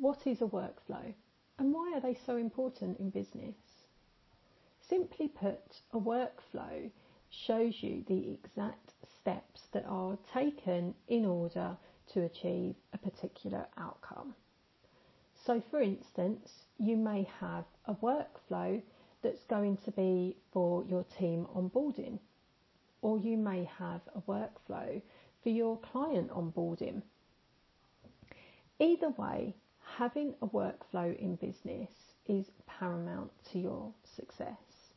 what is a workflow and why are they so important in business? Simply put, a workflow shows you the exact steps that are taken in order to achieve a particular outcome. So, for instance, you may have a workflow that's going to be for your team onboarding, or you may have a workflow for your client onboarding. Either way, having a workflow in business is paramount to your success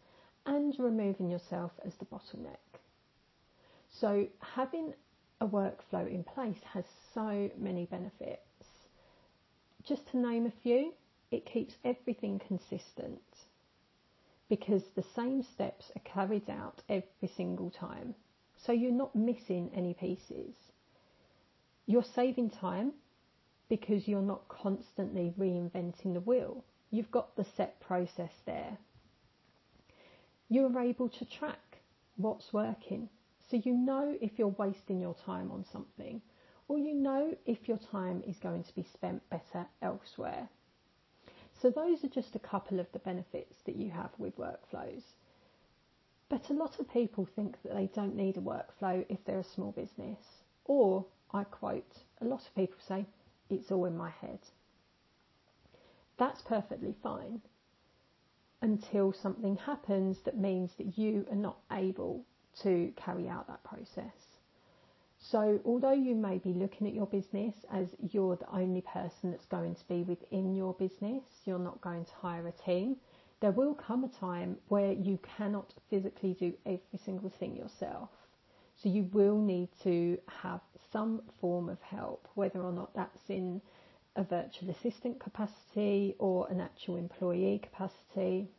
and removing yourself as the bottleneck. So, having a workflow in place has so many benefits. Just to name a few, it keeps everything consistent because the same steps are carried out every single time. So you're not missing any pieces. You're saving time because you're not constantly reinventing the wheel. You've got the set process there. You're able to track what's working. So you know if you're wasting your time on something, or you know if your time is going to be spent better elsewhere. So, those are just a couple of the benefits that you have with workflows. But a lot of people think that they don't need a workflow if they're a small business. Or, I quote, a lot of people say, it's all in my head. That's perfectly fine until something happens that means that you are not able to carry out that process. So, although you may be looking at your business as you're the only person that's going to be within your business, you're not going to hire a team, there will come a time where you cannot physically do every single thing yourself. So, you will need to have some form of help, whether or not that's in a virtual assistant capacity or an actual employee capacity.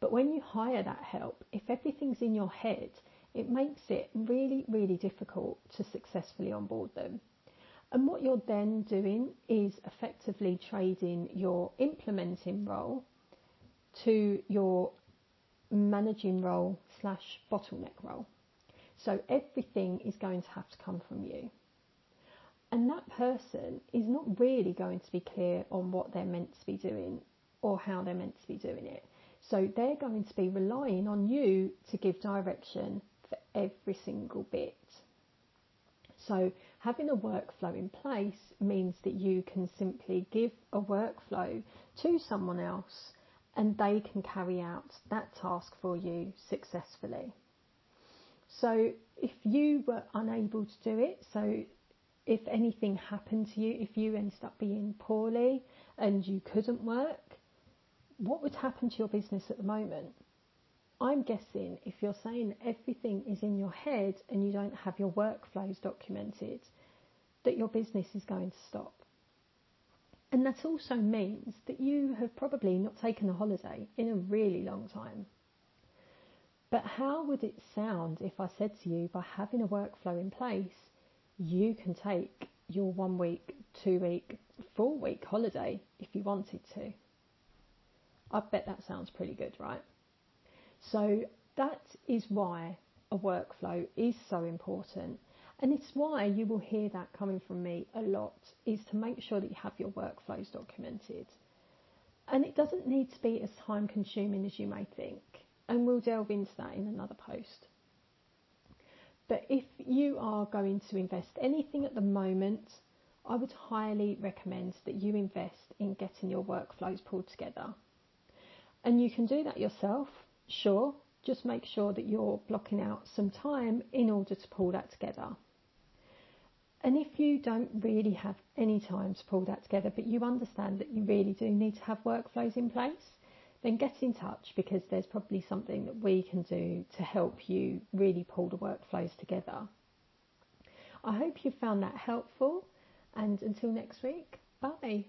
But when you hire that help, if everything's in your head, it makes it really, really difficult to successfully onboard them. And what you're then doing is effectively trading your implementing role to your managing role slash bottleneck role. So everything is going to have to come from you. And that person is not really going to be clear on what they're meant to be doing or how they're meant to be doing it. So they're going to be relying on you to give direction for every single bit. So, having a workflow in place means that you can simply give a workflow to someone else and they can carry out that task for you successfully. So, if you were unable to do it, so if anything happened to you, if you ended up being poorly and you couldn't work, what would happen to your business at the moment? I'm guessing if you're saying everything is in your head and you don't have your workflows documented, that your business is going to stop. And that also means that you have probably not taken a holiday in a really long time. But how would it sound if I said to you, by having a workflow in place, you can take your one week, two week, four week holiday if you wanted to? I bet that sounds pretty good, right? So that is why a workflow is so important. And it's why you will hear that coming from me a lot is to make sure that you have your workflows documented. And it doesn't need to be as time consuming as you may think. And we'll delve into that in another post. But if you are going to invest anything at the moment, I would highly recommend that you invest in getting your workflows pulled together. And you can do that yourself Sure, just make sure that you're blocking out some time in order to pull that together. And if you don't really have any time to pull that together, but you understand that you really do need to have workflows in place, then get in touch because there's probably something that we can do to help you really pull the workflows together. I hope you found that helpful, and until next week, bye.